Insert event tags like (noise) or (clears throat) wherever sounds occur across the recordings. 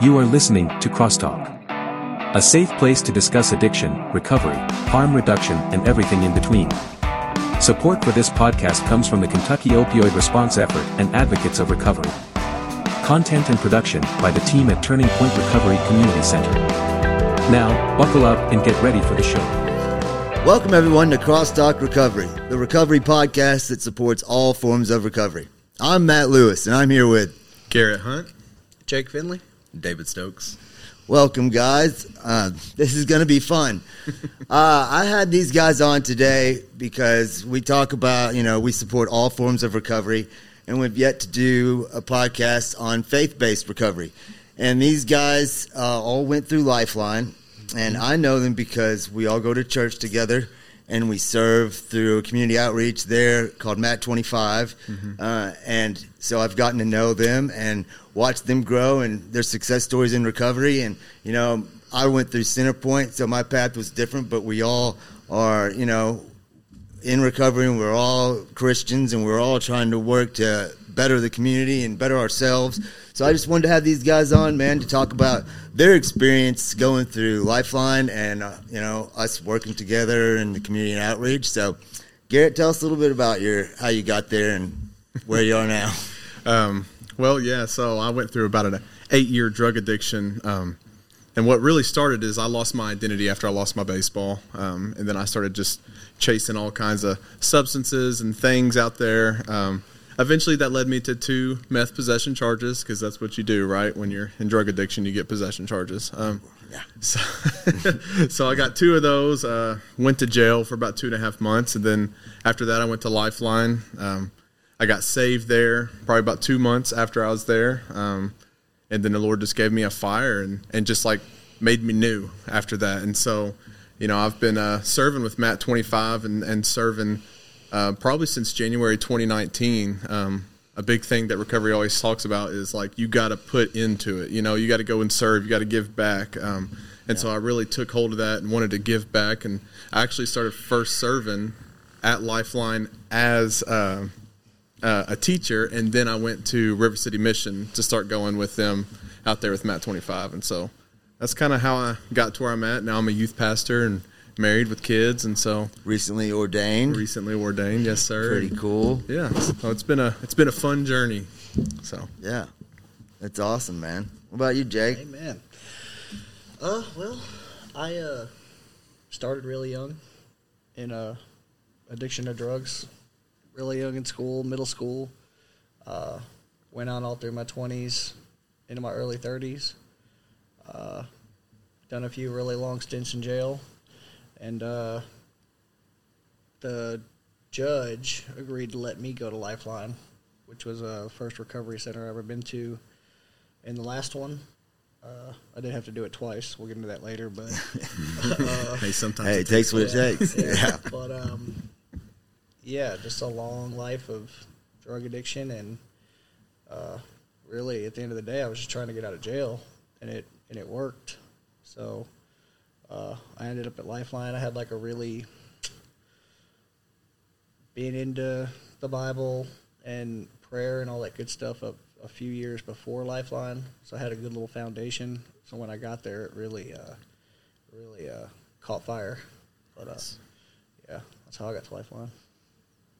You are listening to Crosstalk. A safe place to discuss addiction, recovery, harm reduction, and everything in between. Support for this podcast comes from the Kentucky Opioid Response Effort and Advocates of Recovery. Content and production by the team at Turning Point Recovery Community Center. Now, buckle up and get ready for the show. Welcome, everyone, to Crosstalk Recovery, the recovery podcast that supports all forms of recovery. I'm Matt Lewis, and I'm here with Garrett Hunt. Jake Finley. David Stokes. Welcome, guys. Uh, this is going to be fun. (laughs) uh, I had these guys on today because we talk about, you know, we support all forms of recovery, and we've yet to do a podcast on faith based recovery. And these guys uh, all went through Lifeline, and I know them because we all go to church together and we serve through a community outreach there called Matt 25. Mm-hmm. Uh, and so I've gotten to know them and watch them grow and their success stories in recovery. And, you know, I went through Centerpoint, so my path was different, but we all are, you know, in recovery and we're all Christians and we're all trying to work to better the community and better ourselves. So I just wanted to have these guys on, man, to talk about their experience going through Lifeline and, uh, you know, us working together in the community and outreach. So, Garrett, tell us a little bit about your how you got there and where you are now. (laughs) Um, well, yeah. So I went through about an eight-year drug addiction, um, and what really started is I lost my identity after I lost my baseball, um, and then I started just chasing all kinds of substances and things out there. Um, eventually, that led me to two meth possession charges because that's what you do, right? When you're in drug addiction, you get possession charges. Um, yeah. So, (laughs) so I got two of those. Uh, went to jail for about two and a half months, and then after that, I went to Lifeline. Um, I got saved there probably about two months after I was there. Um, and then the Lord just gave me a fire and, and just like made me new after that. And so, you know, I've been uh, serving with Matt 25 and, and serving uh, probably since January 2019. Um, a big thing that recovery always talks about is like you got to put into it. You know, you got to go and serve, you got to give back. Um, and yeah. so I really took hold of that and wanted to give back. And I actually started first serving at Lifeline as. Uh, uh, a teacher, and then I went to River City Mission to start going with them out there with Matt 25. And so that's kind of how I got to where I'm at. Now I'm a youth pastor and married with kids, and so recently ordained. Recently ordained, yes, sir. Pretty cool. Yeah, so it's been a it's been a fun journey. So yeah, that's awesome, man. What about you, Jake? Amen. Uh, well, I uh started really young in uh addiction to drugs really young in school, middle school. Uh, went on all through my 20s, into my early 30s. Uh, done a few really long stints in jail. And uh, the judge agreed to let me go to Lifeline, which was a first recovery center I've ever been to. And the last one, uh, I did have to do it twice. We'll get into that later, but uh, (laughs) hey, sometimes hey, it takes what it takes. Yeah, yeah. but um, yeah, just a long life of drug addiction, and uh, really, at the end of the day, I was just trying to get out of jail, and it and it worked. So uh, I ended up at Lifeline. I had like a really being into the Bible and prayer and all that good stuff a, a few years before Lifeline, so I had a good little foundation. So when I got there, it really, uh, really uh, caught fire. But uh, yeah, that's how I got to Lifeline.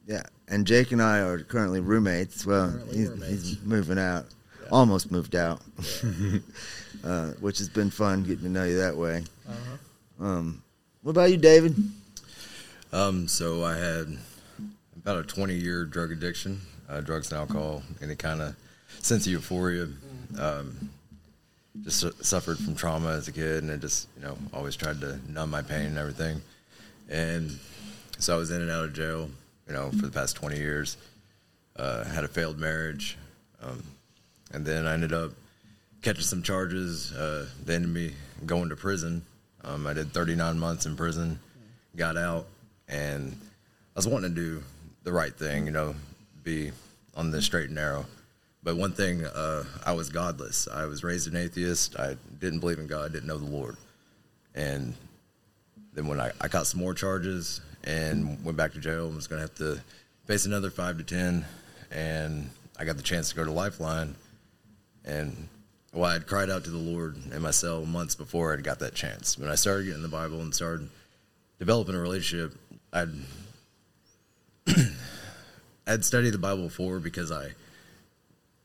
Yeah, and Jake and I are currently roommates. Well, currently he's, roommates. he's, moving out, yeah. almost moved out, yeah. (laughs) uh, which has been fun getting to know you that way. Uh-huh. Um, what about you, David? Um, so I had about a 20 year drug addiction, uh, drugs and alcohol, any kind of sense of euphoria. Um, just su- suffered from trauma as a kid, and I just you know always tried to numb my pain and everything. And so I was in and out of jail you know, for the past 20 years. Uh, had a failed marriage. Um, and then I ended up catching some charges. Uh, ended me going to prison. Um, I did 39 months in prison, got out, and I was wanting to do the right thing, you know, be on the straight and narrow. But one thing, uh, I was godless. I was raised an atheist. I didn't believe in God, didn't know the Lord. And then when I, I got some more charges, and went back to jail and was going to have to face another five to ten. And I got the chance to go to Lifeline, and well, I'd cried out to the Lord in my cell months before I'd got that chance. When I started getting the Bible and started developing a relationship, I'd (clears throat) I'd studied the Bible before because I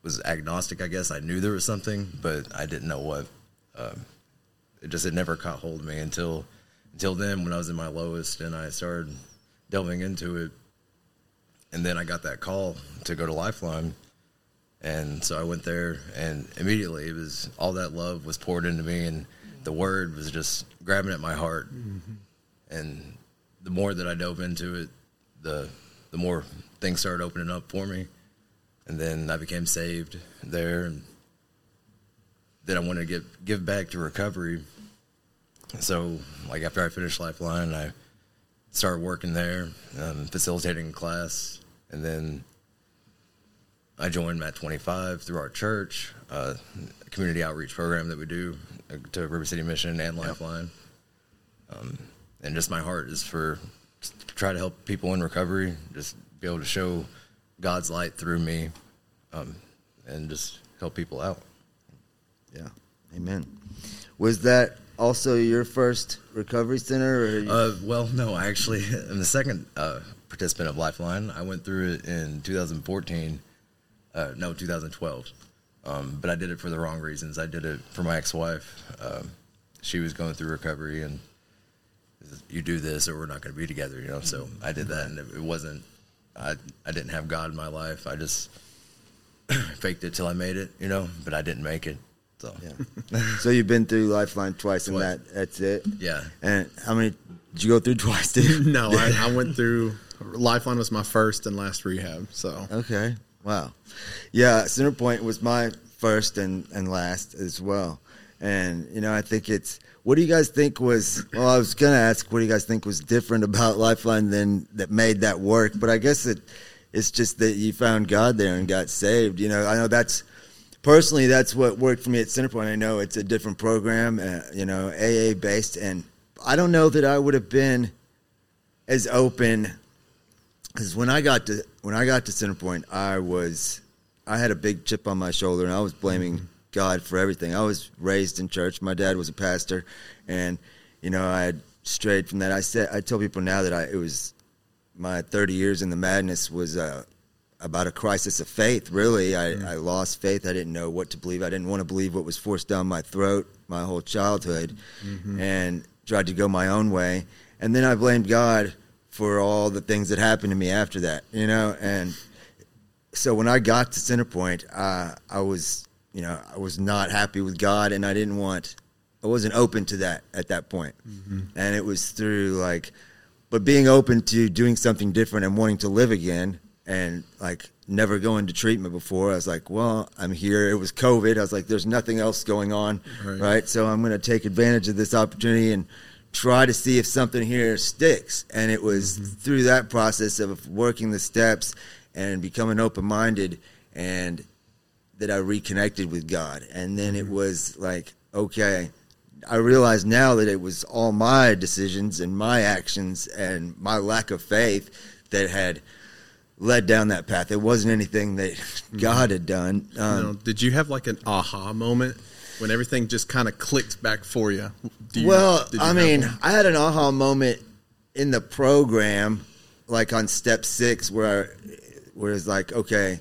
was agnostic. I guess I knew there was something, but I didn't know what. Um, it just it never caught hold of me until until then when I was in my lowest and I started delving into it, and then I got that call to go to Lifeline and so I went there, and immediately it was all that love was poured into me, and the word was just grabbing at my heart. Mm-hmm. And the more that I dove into it, the the more things started opening up for me. And then I became saved there, and then I wanted to give give back to recovery. So, like after I finished Lifeline, I started working there, um, facilitating class, and then I joined Matt 25 through our church, uh, community outreach program that we do uh, to River City Mission and Lifeline. Um, and just my heart is for try to help people in recovery, just be able to show God's light through me, um, and just help people out. Yeah, Amen. Was that also your first recovery center? Uh, well, no, I actually (laughs) am the second uh, participant of Lifeline. I went through it in 2014 uh, no, 2012. Um, but I did it for the wrong reasons. I did it for my ex-wife. Um, she was going through recovery, and you do this, or we're not going to be together. You know, so I did that, and it, wasn't. I I didn't have God in my life. I just (clears throat) faked it till I made it. You know, but I didn't make it. So yeah. (laughs) so you've been through Lifeline twice, and that that's it. Yeah. And how many did you go through (laughs) twice? Did no, I, I (laughs) went through. Lifeline was my first and last rehab. So okay. Wow. Yeah, Centerpoint was my first and, and last as well. And, you know, I think it's, what do you guys think was, well, I was going to ask, what do you guys think was different about Lifeline than that made that work? But I guess it, it's just that you found God there and got saved. You know, I know that's, personally, that's what worked for me at Centerpoint. I know it's a different program, uh, you know, AA based. And I don't know that I would have been as open because when I got to when I got to Centerpoint, I was I had a big chip on my shoulder, and I was blaming mm-hmm. God for everything. I was raised in church. My dad was a pastor, and you know I had strayed from that. I said I tell people now that I it was my 30 years in the madness was uh, about a crisis of faith. Really, I, mm-hmm. I lost faith. I didn't know what to believe. I didn't want to believe what was forced down my throat my whole childhood, mm-hmm. and tried to go my own way. And then I blamed God for all the things that happened to me after that, you know. And so when I got to Centerpoint, uh, I was, you know, I was not happy with God, and I didn't want, I wasn't open to that at that point. Mm-hmm. And it was through like, but being open to doing something different and wanting to live again, and like never going to treatment before. I was like, well, I'm here. It was COVID. I was like, there's nothing else going on, right? right? So I'm going to take advantage of this opportunity and try to see if something here sticks. And it was mm-hmm. through that process of working the steps and becoming open minded and that I reconnected with God. And then it mm-hmm. was like, okay, I realize now that it was all my decisions and my actions and my lack of faith that had led down that path. It wasn't anything that (laughs) mm-hmm. God had done. Um, did you have like an aha moment when everything just kind of clicked back for you? you well, you I mean, one? I had an aha moment in the program, like on step six, where I, where it's like, okay,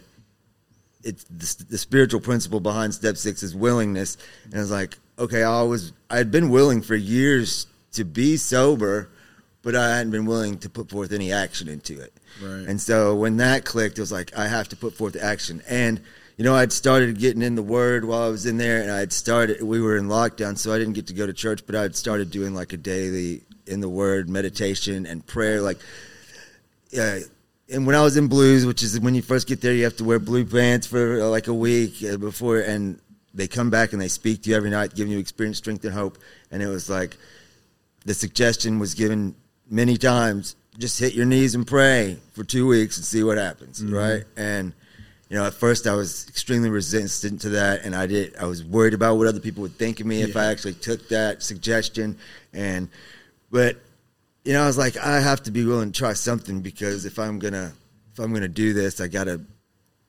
it's the, the spiritual principle behind step six is willingness, and it's like, okay, I was I had been willing for years to be sober, but I hadn't been willing to put forth any action into it. Right. And so when that clicked, it was like I have to put forth action and you know, I'd started getting in the Word while I was in there, and I'd started. We were in lockdown, so I didn't get to go to church, but I'd started doing like a daily in the Word meditation and prayer. Like, yeah. And when I was in blues, which is when you first get there, you have to wear blue pants for uh, like a week uh, before, and they come back and they speak to you every night, giving you experience, strength, and hope. And it was like the suggestion was given many times: just hit your knees and pray for two weeks and see what happens, mm-hmm. right? And you know, at first I was extremely resistant to that, and I did. I was worried about what other people would think of me yeah. if I actually took that suggestion. And, but, you know, I was like, I have to be willing to try something because if I'm gonna, if I'm gonna do this, I gotta,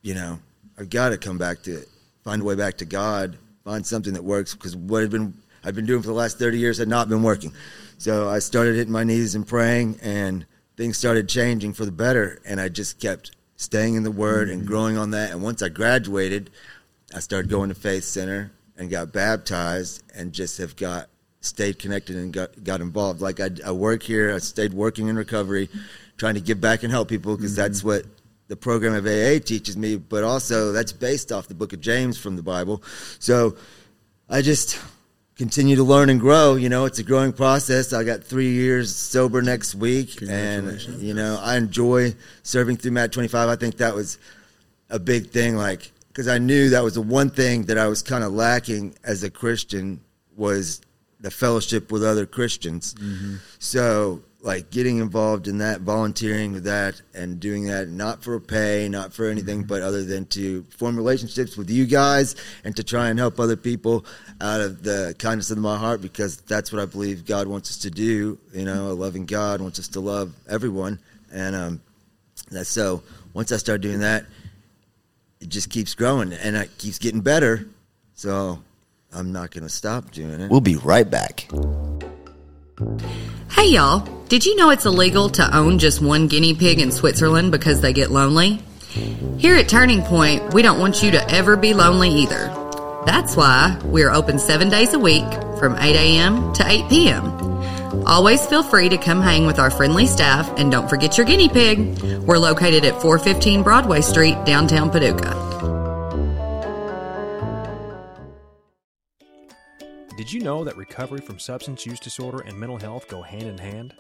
you know, I gotta come back to find a way back to God find something that works because what had been I've been doing for the last 30 years had not been working. So I started hitting my knees and praying, and things started changing for the better. And I just kept staying in the Word and mm-hmm. growing on that. And once I graduated, I started going to Faith Center and got baptized, and just have got stayed connected and got got involved. Like I, I work here, I stayed working in recovery, trying to give back and help people because that's mm-hmm. what the program of AA teaches me. But also that's based off the Book of James from the Bible. So I just continue to learn and grow. You know, it's a growing process. I got three years sober next week, and you know, I enjoy serving through Matt Twenty Five. I think that was a big thing, like because I knew that was the one thing that I was kind of lacking as a Christian was the fellowship with other Christians. Mm-hmm. So, like getting involved in that, volunteering with that, and doing that not for pay, not for anything, but other than to form relationships with you guys and to try and help other people out of the kindness of my heart, because that's what I believe God wants us to do. You know, a loving God wants us to love everyone, and um, that's so. Once I start doing that, it just keeps growing and it keeps getting better. So I'm not going to stop doing it. We'll be right back. Hey y'all, did you know it's illegal to own just one guinea pig in Switzerland because they get lonely? Here at Turning Point, we don't want you to ever be lonely either. That's why we're open seven days a week from 8 a.m. to 8 p.m. Always feel free to come hang with our friendly staff and don't forget your guinea pig. We're located at 415 Broadway Street, downtown Paducah. Did you know that recovery from substance use disorder and mental health go hand in hand?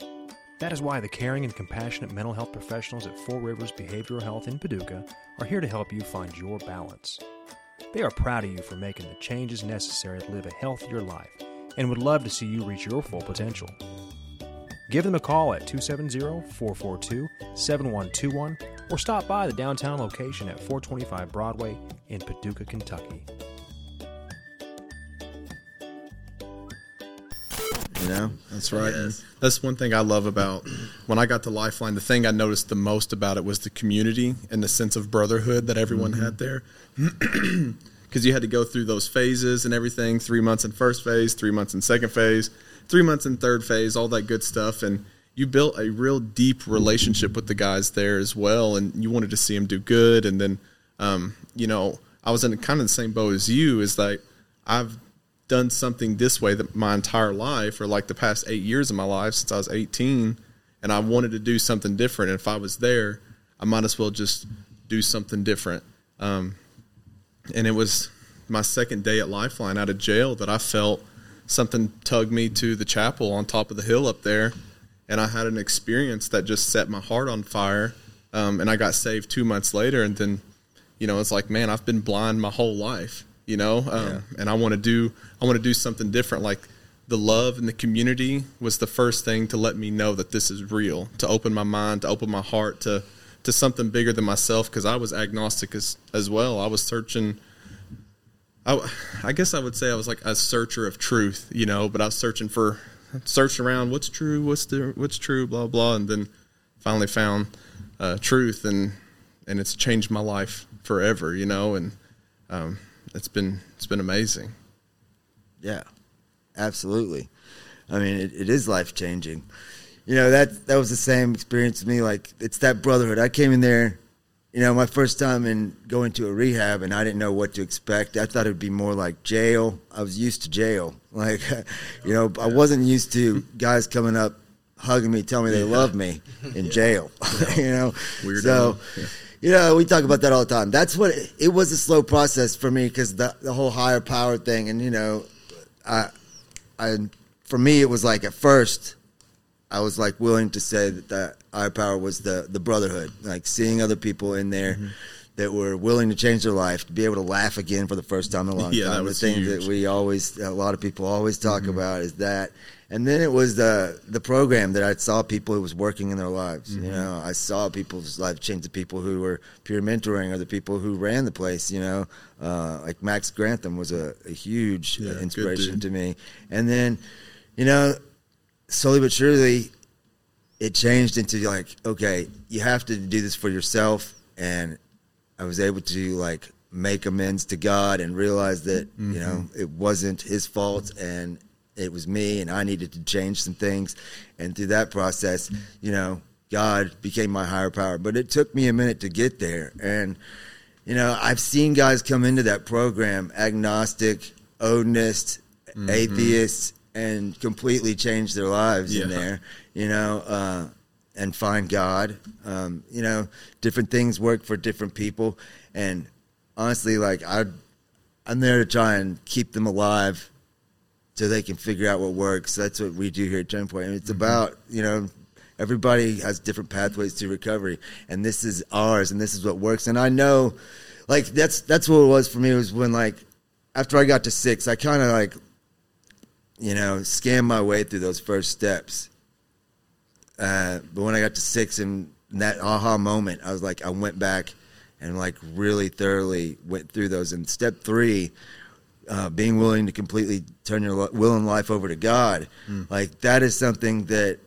That is why the caring and compassionate mental health professionals at Four Rivers Behavioral Health in Paducah are here to help you find your balance. They are proud of you for making the changes necessary to live a healthier life and would love to see you reach your full potential. Give them a call at 270 442 7121 or stop by the downtown location at 425 Broadway in Paducah, Kentucky. You know? That's right. And That's one thing I love about when I got to Lifeline. The thing I noticed the most about it was the community and the sense of brotherhood that everyone had there. (clears throat) Because you had to go through those phases and everything three months in first phase, three months in second phase, three months in third phase, all that good stuff. And you built a real deep relationship with the guys there as well. And you wanted to see them do good. And then, um, you know, I was in kind of the same boat as you, is like, I've done something this way that my entire life or like the past eight years of my life since I was 18 and I wanted to do something different. And if I was there, I might as well just do something different. Um, and it was my second day at Lifeline out of jail that I felt something tug me to the chapel on top of the hill up there. And I had an experience that just set my heart on fire. Um, and I got saved two months later. And then, you know, it's like, man, I've been blind my whole life, you know, um, and I want to do, I want to do something different. Like the love and the community was the first thing to let me know that this is real, to open my mind, to open my heart to, to something bigger than myself. Cause I was agnostic as, as well. I was searching, I, I guess I would say I was like a searcher of truth, you know, but I was searching for, searching around what's true, what's the, what's true, blah, blah. And then finally found uh, truth and, and it's changed my life forever, you know, and um, it's been, it's been amazing. Yeah, absolutely. I mean, it, it is life changing. You know that that was the same experience with me. Like it's that brotherhood. I came in there, you know, my first time in going to a rehab, and I didn't know what to expect. I thought it'd be more like jail. I was used to jail. (laughs) Like, you know, I wasn't used to guys coming up, hugging me, telling me they love me in jail. (laughs) you know, Weirdo. so. You know, we talk about that all the time. That's what it, it was a slow process for me because the the whole higher power thing, and you know, I, I, for me, it was like at first, I was like willing to say that the higher power was the the brotherhood, like seeing other people in there Mm-hmm. that were willing to change their life, to be able to laugh again for the first time in a long (laughs) Yeah, that time. was the thing huge. that we always, a lot of people always talk Mm-hmm. about is that. And then it was the the program that I saw people who was working in their lives. Mm-hmm. You know, I saw people's life change. The people who were peer mentoring, or the people who ran the place. You know, uh, like Max Grantham was a, a huge Yeah, inspiration to me. And then, you know, slowly but surely, it changed into like, okay, you have to do this for yourself. And I was able to like make amends to God and realize that you know it wasn't his fault and it was me and I needed to change some things. And through that process you know God became my higher power. But it took me a minute to get there. And you know I've seen guys come into that program agnostic odinist atheists and completely change their lives in there you know uh, and find God. Um, you know, different things work for different people, and honestly, like I, I'm there to try and keep them alive, so they can figure out what works. That's what we do here at Turning Point, and it's about you know. Everybody has different pathways to recovery, and this is ours, and this is what works. And I know, like that's that's what it was for me. Was when like after I got to six, I kind of like, you know, scammed my way through those first steps, uh, but when I got to six and that aha moment, I was like, I went back and like really thoroughly went through those. And step three, uh, being willing to completely turn your will and life over to God, like that is something that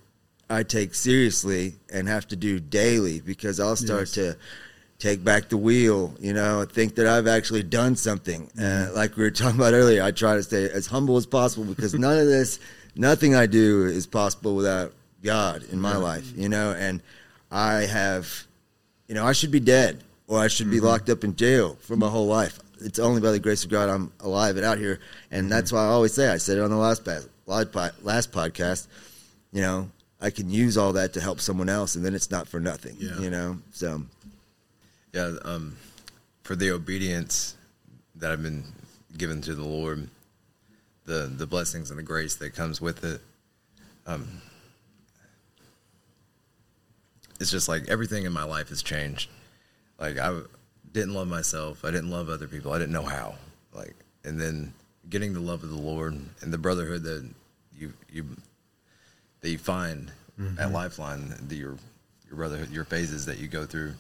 I take seriously and have to do daily because I'll start to take back the wheel, you know, think that I've actually done something. Uh, like we were talking about earlier, I try to stay as humble as possible because (laughs) none of this, nothing I do is possible without God in my life, you know, and I have, you know, I should be dead or I should be locked up in jail for my whole life. It's only by the grace of God I'm alive and out here, and that's why I always say I said it on the last last podcast. You know, I can use all that to help someone else, and then it's not for nothing. Yeah. You know, so Yeah, um, for the obedience that I've been given to the Lord, the the blessings and the grace that comes with it, um, it's just like everything in my life has changed. Like I didn't love myself, I didn't love other people, I didn't know how. Like, and then getting the love of the Lord and the brotherhood that you you that you find at Lifeline, the, your your brotherhood, your phases that you go through.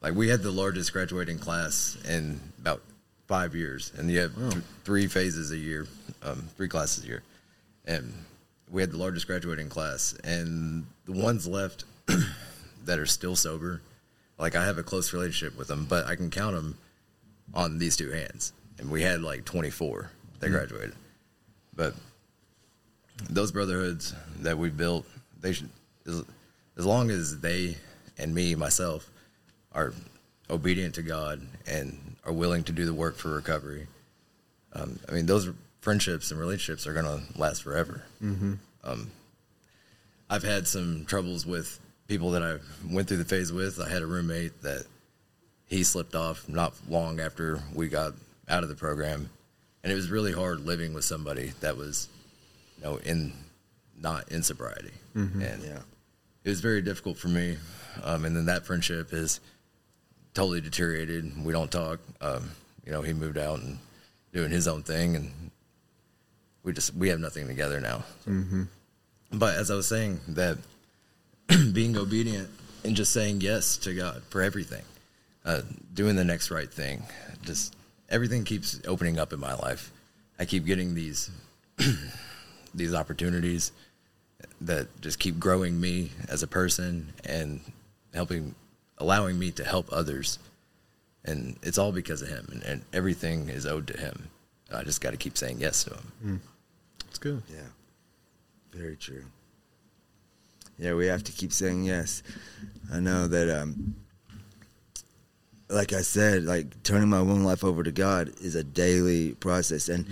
Like we had the largest graduating class in about five years, and you have th- three phases a year, um, three classes a year, and we had the largest graduating class, and the ones left (clears throat) that are still sober, like I have a close relationship with them, but I can count them on these two hands, and we had like 24 that graduated, but those brotherhoods that we built, they should, as, as long as they and me myself are obedient to God and are willing to do the work for recovery. Um, I mean, those friendships and relationships are going to last forever. Mm-hmm. Um, I've had some troubles with people that I went through the phase with. I had a roommate that he slipped off not long after we got out of the program, and it was really hard living with somebody that was, you know, in not in sobriety, and yeah. it was very difficult for me. Um, and then that friendship is totally deteriorated. We don't talk. Um, you know, he moved out and doing his own thing, and we just we have nothing together now. But as I was saying, that (clears throat) being obedient and just saying yes to God for everything, uh, doing the next right thing, just everything keeps opening up in my life. I keep getting these (clears throat) these opportunities that just keep growing me as a person and helping allowing me to help others and it's all because of him and, and everything is owed to him i just got to keep saying yes to him It's good. Yeah. Very true. Yeah, we have to keep saying yes. I know that um like I said, like turning my own life over to God is a daily process. And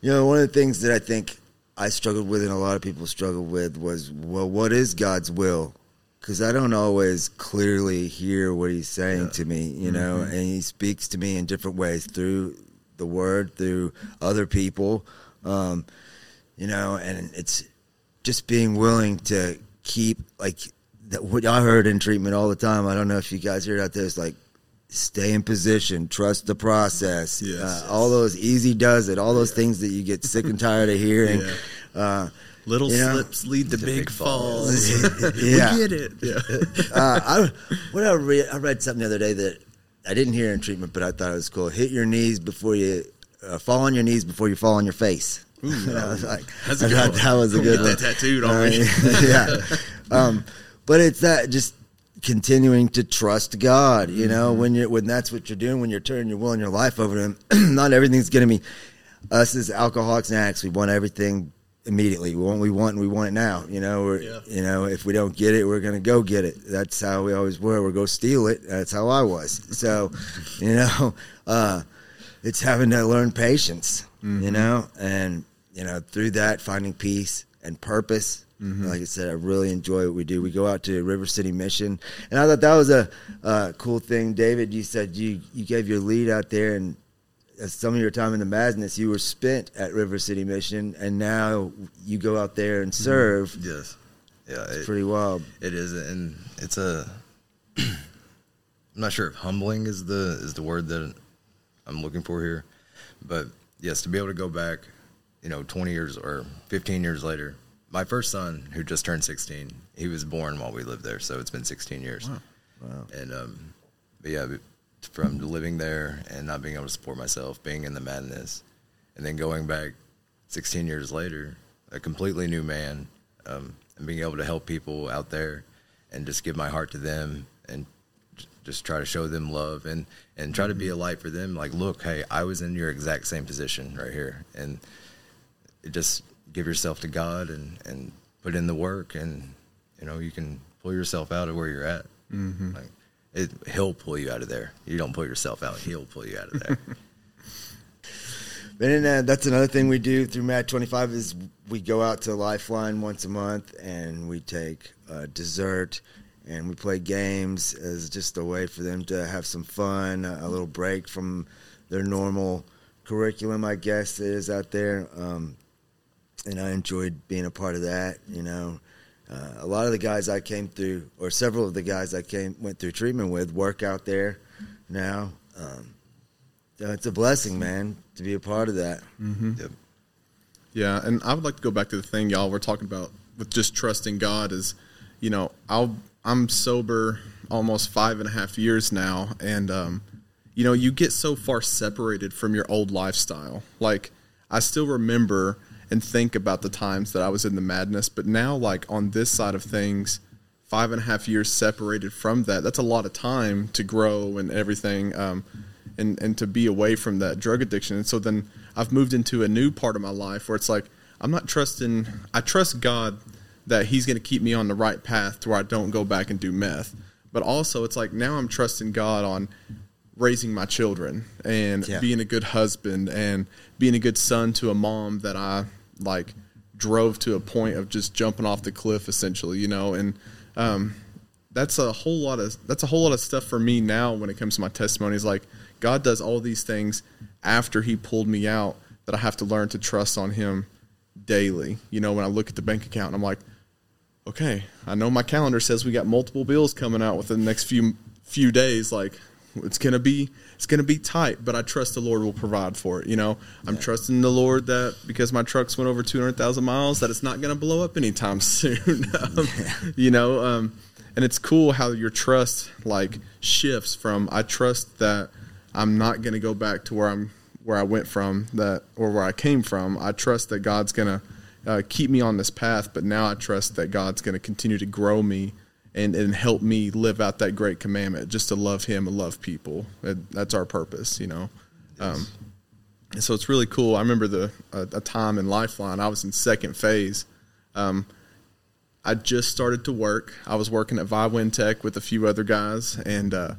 you know, one of the things that I think I struggled with and a lot of people struggled with was well, what is God's will? Cuz I don't always clearly hear what he's saying to me, you know, and he speaks to me in different ways through the word, through other people. Um you know, and it's just being willing to keep like that. What I heard in treatment all the time. I don't know if you guys hear it out there. It's like stay in position, trust the process. Yes. uh, all those easy does it. All those things that you get sick and tired of hearing. Yeah. Uh, Little You know? slips lead to big, big falls. (laughs) yeah. we get it. Yeah. (laughs) uh, I, what I read, I read something the other day that I didn't hear in treatment, but I thought it was cool. Hit your knees before you uh, fall on your knees before you fall on your face. (laughs) And I was like, That's a I good that was a good one. that tattooed on me. (laughs) yeah, um, but it's that just continuing to trust God. You know, when you're, when that's what you're doing, when you're turning your will and your life over to Him, (clears throat) not everything's going to be us as alcoholics and addicts. We want everything immediately. We want we want and we want it now. You know, we're, Yeah. you know, if we don't get it, we're going to go get it. That's how we always were. We're go steal it. That's how I was. So, you know, (laughs) uh, it's having to learn patience. You know, and you know through that finding peace and purpose. Like I said, I really enjoy what we do. We go out to River City Mission, and I thought that was a, uh cool thing. David, you said you you gave your lead out there, and some of your time in the madness, you were spent at River City Mission, and now you go out there and serve. Yes. Yeah. It's it- pretty wild. It is, and it's a. (clears throat) I'm not sure if humbling is the is the word that I'm looking for here, but yes, to be able to go back, you know, 20 years or 15 years later. My first son, who just turned 16, he was born while we lived there, so it's been 16 years. Wow. And um, but yeah, from living there and not being able to support myself, being in the madness, and then going back 16 years later, a completely new man, um, and being able to help people out there, and just give my heart to them, and just try to show them love, and and try to be a light for them. Like, look, hey, I was in your exact same position right here, and just give yourself to God and and put in the work, and you know you can pull yourself out of where you're at. Mm-hmm. Like, it, he'll pull you out of there. You don't pull yourself out; he'll pull you out of there. (laughs) And then, uh, that's another thing we do through Matt 25 is we go out to Lifeline once a month and we take uh, dessert and we play games as just a way for them to have some fun, a a little break from their normal curriculum, I guess, that is out there. Um, and I enjoyed being a part of that. You know, uh, a lot of the guys I came through, or several of the guys I came went through treatment with, work out there now. Um, so it's a blessing, man, to be a part of that. Yep. Yeah, and I would like to go back to the thing y'all were talking about with just trusting God is, you know, I'll I'm sober almost five and a half years now, and um, you know, you get so far separated from your old lifestyle. Like I still remember and think about the times that I was in the madness, but now like on this side of things, five and a half years separated from that, that's a lot of time to grow and everything. Um, and and to be away from that drug addiction. And so then I've moved into a new part of my life where it's like I'm not trusting. I trust God that He's going to keep me on the right path to where I don't go back and do meth. But also, it's like now I'm trusting God on raising my children and Yeah. being a good husband and being a good son to a mom that I like drove to a point of just jumping off the cliff essentially, you know, and um, that's a whole lot of that's a whole lot of stuff for me now when it comes to my testimonies. Like God does all these things after he pulled me out that I have to learn to trust on him daily. You know, when I look at the bank account and I'm like, okay, I know my calendar says we got multiple bills coming out within the next few few days. Like it's going to be it's to be tight, but I trust the Lord will provide for it, you know. I'm trusting the Lord that because my trucks went over 200,000 miles that it's not going to blow up anytime (laughs) soon. Um, you know, um and it's cool how your trust like shifts from I trust that I'm not going to go back to where I'm where I went from that or where I came from. I trust that God's going to uh, keep me on this path, but now I trust that God's going to continue to grow me and, and help me live out that great commandment, just to love Him and love people. That- That's our purpose, you know. Um, and so it's really cool. I remember the a, a time in Lifeline. I was in second phase. Um, I just started to work. I was working at Viwin Tech with a few other guys, and uh,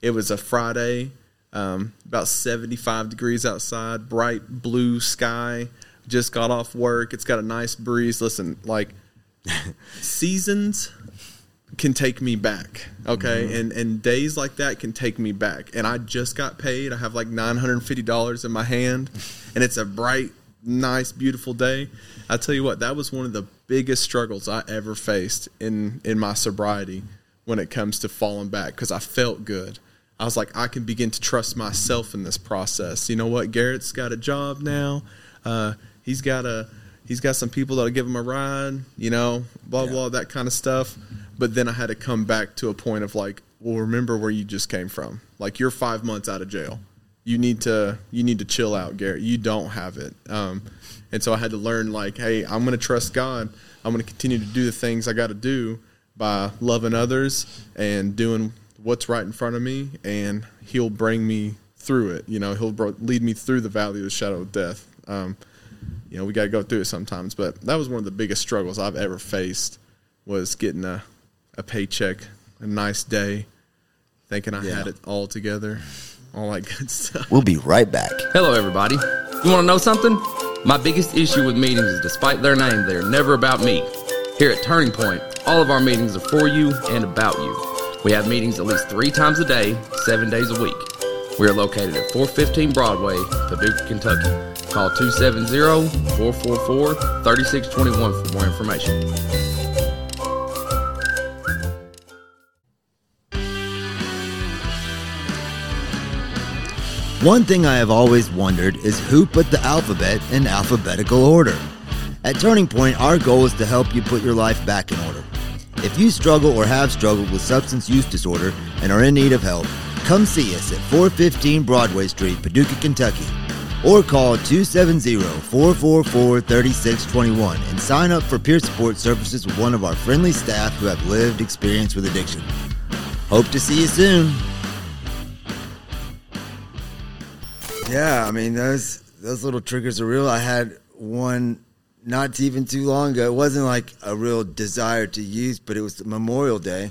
it was a Friday, um, about 75 degrees outside, bright blue sky. Just got off work. It's got a nice breeze. Listen, like (laughs) seasons can take me back. Okay. And and days like that can take me back. And I just got paid. I have like nine hundred and fifty dollars in my hand and it's a bright, nice, beautiful day. I tell you what, that was one of the biggest struggles I ever faced in in my sobriety when it comes to falling back because I felt good. I was like, I can begin to trust myself in this process. You know what? Garrett's got a job now. Uh, he's got a he's got some people that'll give him a ride. You know, blah blah that kind of stuff. But then I had to come back to a point of like, well, remember where you just came from. Like you're five months out of jail. You need to you need to chill out, Garrett. You don't have it. Um, and so I had to learn like, hey, I'm going to trust God. I'm going to continue to do the things I got to do. by loving others and doing what's right in front of me, and He'll bring me through it. You know, He'll bro- lead me through the valley of the shadow of death. Um, you know, we got to go through it sometimes, but that was one of the biggest struggles I've ever faced was getting a, a paycheck, a nice day, thinking I had it all together, all that good stuff. We'll be right back. Hello, everybody. You want to know something? My biggest issue with meetings is despite their name, they're never about me. Here at Turning Point, all of our meetings are for you and about you. We have meetings at least three times a day, seven days a week. We are located at 415 Broadway, Paducah, Kentucky. Call 270 444 3621 for more information. One thing I have always wondered is who put the alphabet in alphabetical order. At Turning Point, our goal is to help you put your life back in order. If you struggle or have struggled with substance use disorder and are in need of help, come see us at 415 Broadway Street, Paducah, Kentucky, or call 270-444-3621 and sign up for peer support services with one of our friendly staff who have lived experience with addiction. Hope to see you soon. Yeah, I mean those those little triggers are real. I had one not even too long ago. It wasn't like a real desire to use, but it was Memorial Day.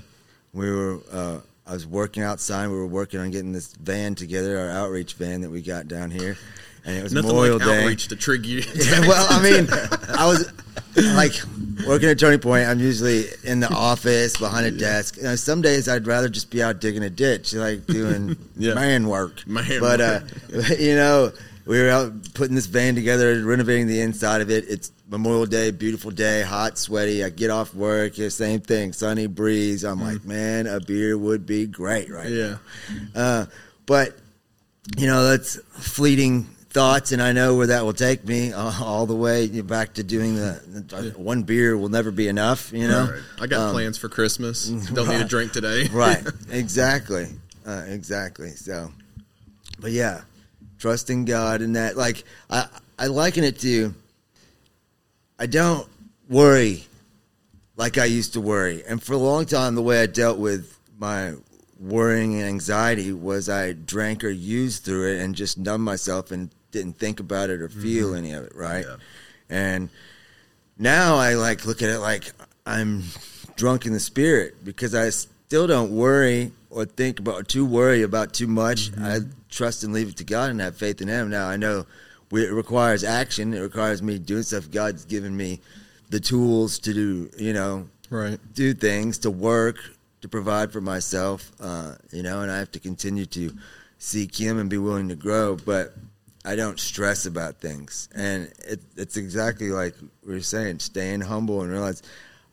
We were uh, I was working outside. We were working on getting this van together, our outreach van that we got down here, and it was Nothing Memorial like Day. outreach to trigger you. (laughs) Yeah, well, I mean, (laughs) I was like working at Turning Point. I'm usually in the office behind a desk. You know, some days I'd rather just be out digging a ditch, like doing (laughs) Yeah. man work. Man but work. uh, you know, we were out putting this van together, renovating the inside of it. It's Memorial Day, beautiful day, hot, sweaty. I get off work, yeah, same thing, sunny breeze. I'm like, man, a beer would be great right now. yeah. Uh, but you know, that's fleeting thoughts, and I know where that will take me uh, all the way back to doing the, the one beer will never be enough. You know, Right. I got Um, plans for Christmas. (laughs) Don't need a drink today. (laughs) right? (laughs) Exactly, uh, exactly. So, but yeah, trusting God in that. Like I, I liken it to. I don't worry like I used to worry, and for a long time, the way I dealt with my worrying and anxiety was I drank or used through it and just numbed myself and didn't think about it or feel any of it. Right, Yeah. and now I like look at it like I'm drunk in the spirit because I still don't worry or think about or too worry about too much. I trust and leave it to God and have faith in Him. Now I know we, it requires action. It requires me doing stuff. God's given me the tools to do. You know, Right. do things to work to provide for myself. Uh, you know, and I have to continue to seek Him and be willing to grow. But I don't stress about things, and it, it's exactly like we are saying, staying humble and realize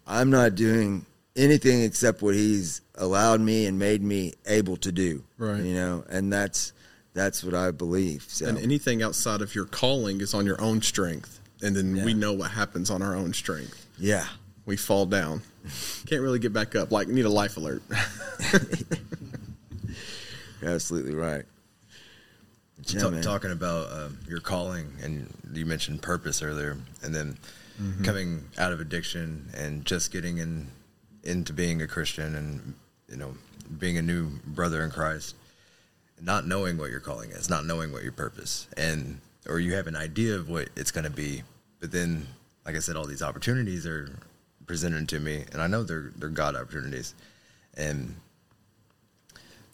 I'm not doing anything except what He's allowed me and made me able to do. Right. You know, and that's that's what I believe. So And anything outside of your calling is on your own strength. And then we know what happens on our own strength. yeah, We fall down. Can't really get back up. Like, need a life alert. (laughs) you're absolutely right. Yeah, man. talking about um, your calling, and you mentioned purpose earlier, and then coming out of addiction and just getting in into being a Christian, and you know, being a new brother in Christ, not knowing what your calling is, not knowing what your purpose, and or you have an idea of what it's going to be, but then, like I said, all these opportunities are presented to me, and I know they're they're God opportunities, and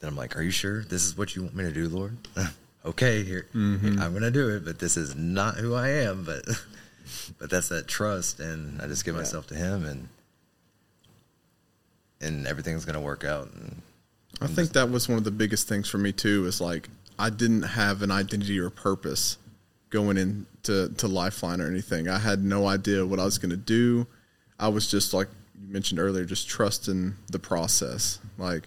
then I'm like, "Are you sure this is what you want me to do, Lord?" (laughs) okay, here mm-hmm. I'm gonna do it, but this is not who I am. But (laughs) but that's that trust, and I just give myself to Him, and and everything's gonna work out. And I think that was one of the biggest things for me too. Is like I didn't have an identity or purpose going into to Lifeline or anything. I had no idea what I was going to do. I was just like you mentioned earlier, just trusting the process. Like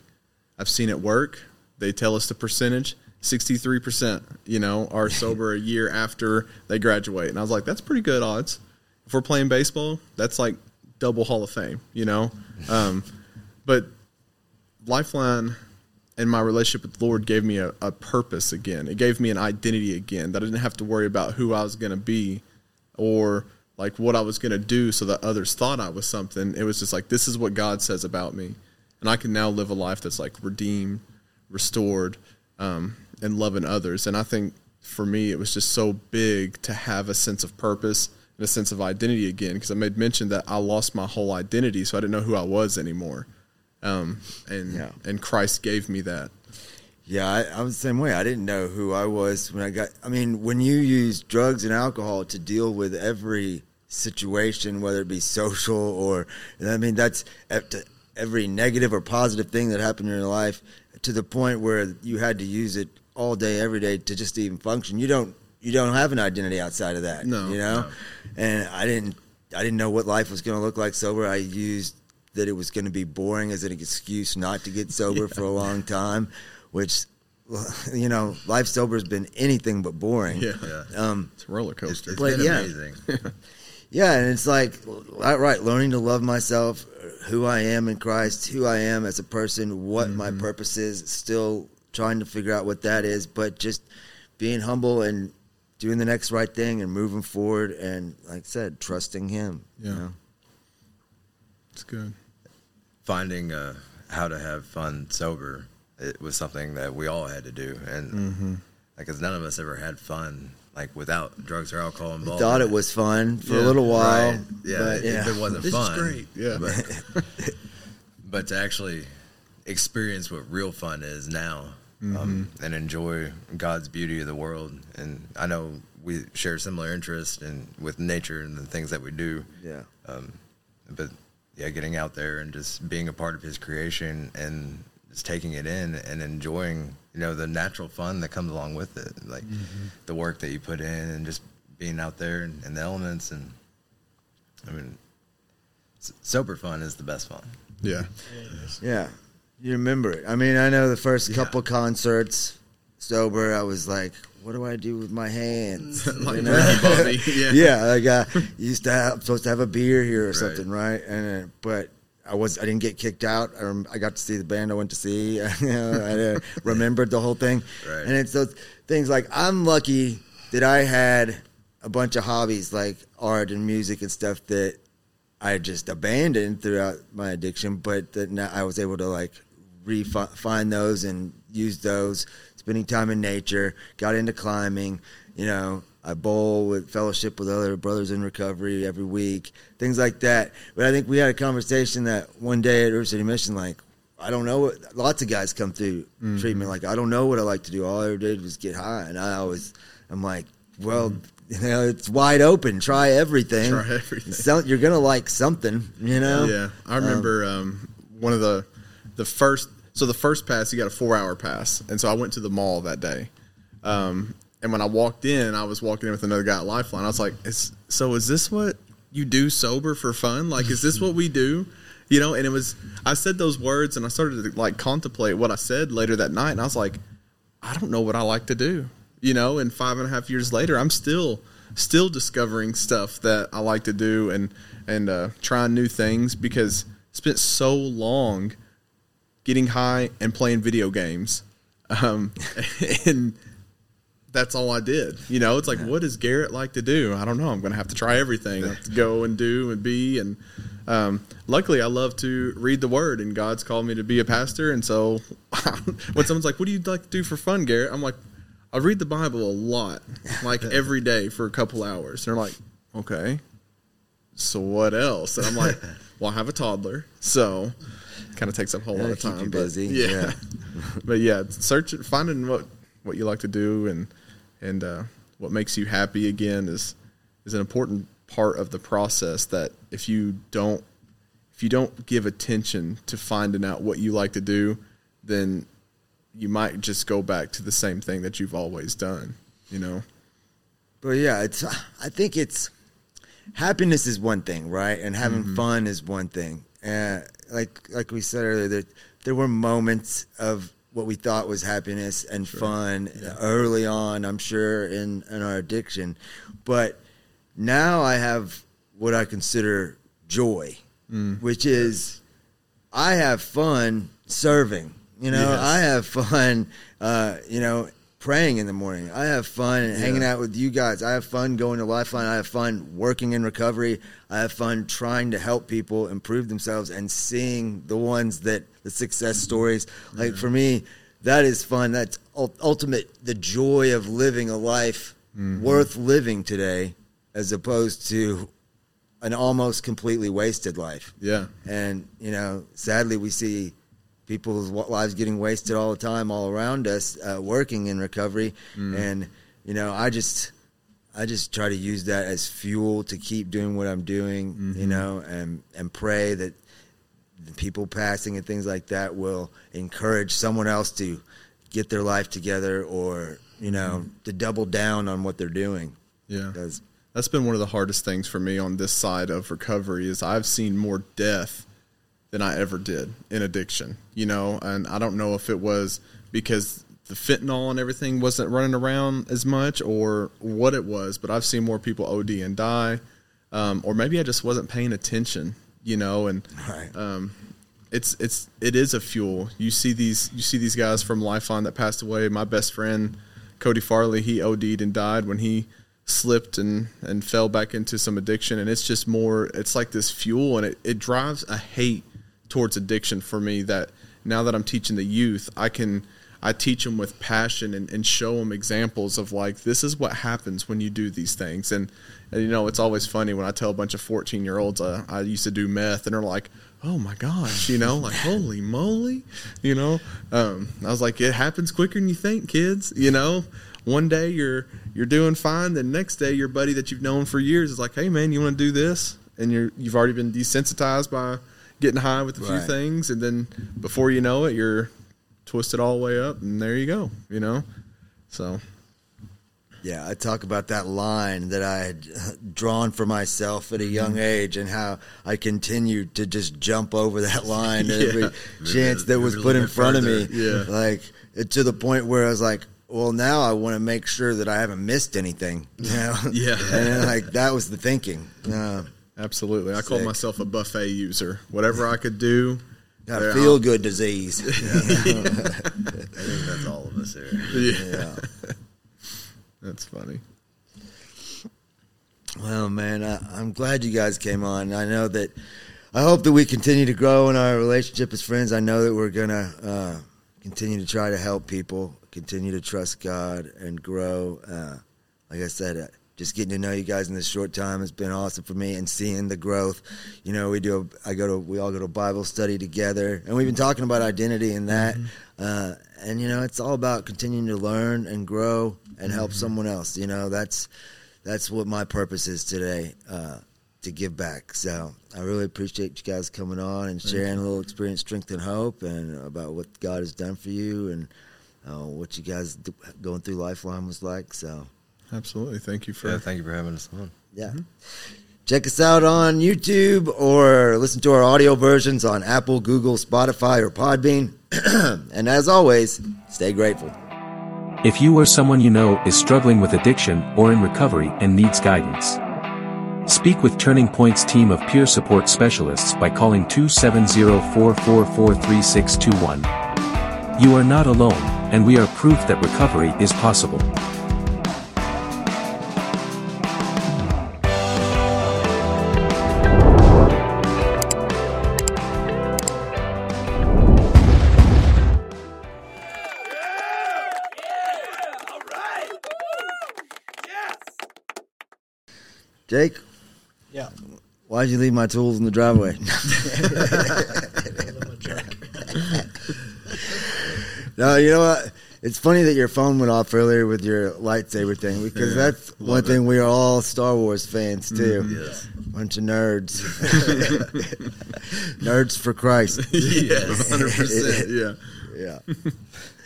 I've seen it work. They tell us the percentage. 63%, you know, are (laughs) sober a year after they graduate. And I was like, that's pretty good odds. If we're playing baseball, that's like double Hall of Fame, you know? Um, but Lifeline and my relationship with the Lord gave me a, a purpose again. It gave me an identity again that I didn't have to worry about who I was going to be or like what I was going to do so that others thought I was something. It was just like this is what God says about me, and I can now live a life that's like redeemed, restored, um, and loving others. And I think for me, it was just so big to have a sense of purpose and a sense of identity again because I made mention that I lost my whole identity, so I didn't know who I was anymore. Um, and Yeah. and Christ gave me that. Yeah, I, I was the same way. I didn't know who I was when I got. I mean, when you use drugs and alcohol to deal with every situation, whether it be social or, I mean, that's every negative or positive thing that happened in your life to the point where you had to use it all day, every day to just even function. You don't. You don't have an identity outside of that. No, you know. And I didn't. I didn't know what life was going to look like sober. I used that it was going to be boring as an excuse not to get (laughs) sober for a long time, which, you know, life sober has been anything but boring. Yeah, Yeah. Um, it's a roller coaster. it's But been yeah. amazing. (laughs) yeah, and it's like, right, right, learning to love myself, who I am in Christ, who I am as a person, what my purpose is, still trying to figure out what that is, but just being humble and doing the next right thing and moving forward and, like I said, trusting Him. you Yeah. know? It's good. Finding uh, how to have fun sober, it was something that we all had to do, and like, because none of us ever had fun like without drugs or alcohol We involved. thought it was fun for Yeah, a little while. Right. Yeah, but, it, yeah. it wasn't This is fun. great. Yeah. but, (laughs) (laughs) but to actually experience what real fun is now um, Mm-hmm. and enjoy God's beauty of the world, and I know we share similar interests in with nature and the things that we do. yeah. Um, but yeah, getting out there and just being a part of His creation and just taking it in and enjoying, you know, the natural fun that comes along with it, like the work that you put in and just being out there and, in the elements. And I mean, sober fun is the best fun. Yeah. Yeah, you remember it. I mean, I know the first couple concerts sober, I was like, "What do I do with my hands?" (laughs) like You know? Bobby. (laughs) Yeah. yeah, like uh, used to have supposed to have a beer here or Right. something, right? And uh, but I was I didn't get kicked out. I, rem- I got to see the band I went to see. (laughs) you know, I uh, remembered the whole thing, Right. and it's those things like I'm lucky that I had a bunch of hobbies like art and music and stuff that I just abandoned throughout my addiction, but that now I was able to like refine those and use those. Spending time in nature, got into climbing. You know, I bowl with fellowship with other brothers in recovery every week, things like that. But I think we had a conversation that one day at River City Mission, like, I don't know what. Lots of guys come through mm-hmm. treatment like I don't know what I like to do. All I ever did was get high, and I always, I'm like, well, mm-hmm. (laughs) you know, it's wide open. Try everything. Try everything. So, you're gonna like something, you know. Yeah, I remember um, um one of the the first. So the first pass, you got a four hour pass, and so I went to the mall that day. Um, and when I walked in, I was walking in with another guy at Lifeline. I was like, "So is this what you do sober for fun? Like, is this what we do?" You know, and it was. I said those words, and I started to like contemplate what I said later that night, and I was like, I don't know what I like to do. You know, and five and a half years later, I'm still still discovering stuff that I like to do and and uh, trying new things because spent so long getting high and playing video games, um, (laughs) and that's all I did. You know, it's like, what does Garrett like to do? I don't know. I'm going to have to try everything, to go and do and be. And um, luckily, I love to read the Word, and God's called me to be a pastor. And so, (laughs) when someone's like, "What do you like to do for fun, Garrett?" I'm like, "I read the Bible a lot, like every day for a couple hours." And they're like, "Okay, so what else?" And I'm like, (laughs) "Well, I have a toddler, so." Kind of takes up a whole lot Gotta of time. you but busy, yeah, yeah. (laughs) but yeah, search finding what what you like to do and and uh, what makes you happy again is is an important part of the process. That if you don't if you don't give attention to finding out what you like to do, then you might just go back to the same thing that you've always done. You know, But yeah, it's. I think it's happiness is one thing, right? And having Mm-hmm. fun is one thing. Like like we said earlier, there, there were moments of what we thought was happiness and fun early on. I'm sure in in our addiction, but now I have what I consider joy, Mm. which is I have fun serving. You know, Yes. I have fun. Uh, you know, praying in the morning. I have fun hanging out with you guys. I have fun going to Lifeline. I have fun working in recovery. I have fun trying to help people improve themselves and seeing the ones that the success stories. Like for me, that is fun. That's ultimate the joy of living a life mm-hmm. worth living today as opposed to an almost completely wasted life. Yeah. And, you know, sadly, we see people's lives getting wasted all the time, all around us, uh, working in recovery. Mm. And, you know, I just, I just try to use that as fuel to keep doing what I'm doing, you mm-hmm. know, and, and pray that the people passing and things like that will encourage someone else to get their life together or, you know, mm-hmm. to double down on what they're doing. Yeah. That's been one of the hardest things for me on this side of recovery is I've seen more death than I ever did in addiction. You know, and I don't know if it was because the fentanyl and everything wasn't running around as much or what it was, but I've seen more people OD and die. Um, or maybe I just wasn't paying attention, you know, and Right. um, it's it's it is a fuel. You see these you see these guys from Lifeline that passed away. My best friend Cody Farley, he OD'd and died when he slipped and and fell back into some addiction. And it's just more. It's like this fuel, and it it drives a hate towards addiction for me. That now that I'm teaching the youth, I can. I teach them with passion and, and show them examples of like this is what happens when you do these things and, and you know it's always funny when I tell a bunch of 14 year olds uh, I used to do meth and they're like oh my gosh you know like holy moly you know um, I was like it happens quicker than you think kids you know one day you're you're doing fine the next day your buddy that you've known for years is like hey man you want to do this and you're you've already been desensitized by getting high with a few things and then before you know it you're twisted all the way up and there you go you know so Yeah, I talk about that line that I had drawn for myself at a young age and how I continued to just jump over that (laughs) line Yeah. every chance that was put in front of me. Yeah. Like to the point where I was like, well, now I want to make sure that I haven't missed anything. You (laughs) know? Yeah. (laughs) and like that was the thinking. Uh, Absolutely. I call Sick. myself a buffet user. Whatever I could do. got there, feel good disease. (laughs) I (laughs) think that's all of us here. Yeah. yeah. (laughs) That's funny. Well, man, I, I'm glad you guys came on. I know that. I hope that we continue to grow in our relationship as friends. I know that we're gonna uh, continue to try to help people, continue to trust God, and grow. Uh, like I said, uh, just getting to know you guys in this short time has been awesome for me, and seeing the growth. You know, we do. A, I go to. We all go to Bible study together, and we've been talking about identity and that. Uh, and you know, it's all about continuing to learn and grow and help someone else. You know, that's that's what my purpose is today uh, to give back. So I really appreciate you guys coming on and sharing a little experience, strength, and hope, and about what God has done for you and uh, what you guys do, going through Lifeline was like. So Absolutely. Thank you for Yeah, thank you for having us on. yeah. Check us out on YouTube or listen to our audio versions on Apple, Google, Spotify, or Podbean. (clears throat) and as always, stay grateful. If you or someone you know is struggling with addiction or in recovery and needs guidance, speak with Turning Point's team of peer support specialists by calling 270-444-3621. You are not alone, and we are proof that recovery is possible. Jake, Yeah. why'd you leave my tools in the driveway? (laughs) no, you know what? It's funny that your phone went off earlier with your lightsaber thing because Yeah, that's one thing we are all Star Wars fans mm, too. Yes. Bunch of nerds. (laughs) nerds for Christ. yes, hundred percent. Yeah. (laughs) Yeah.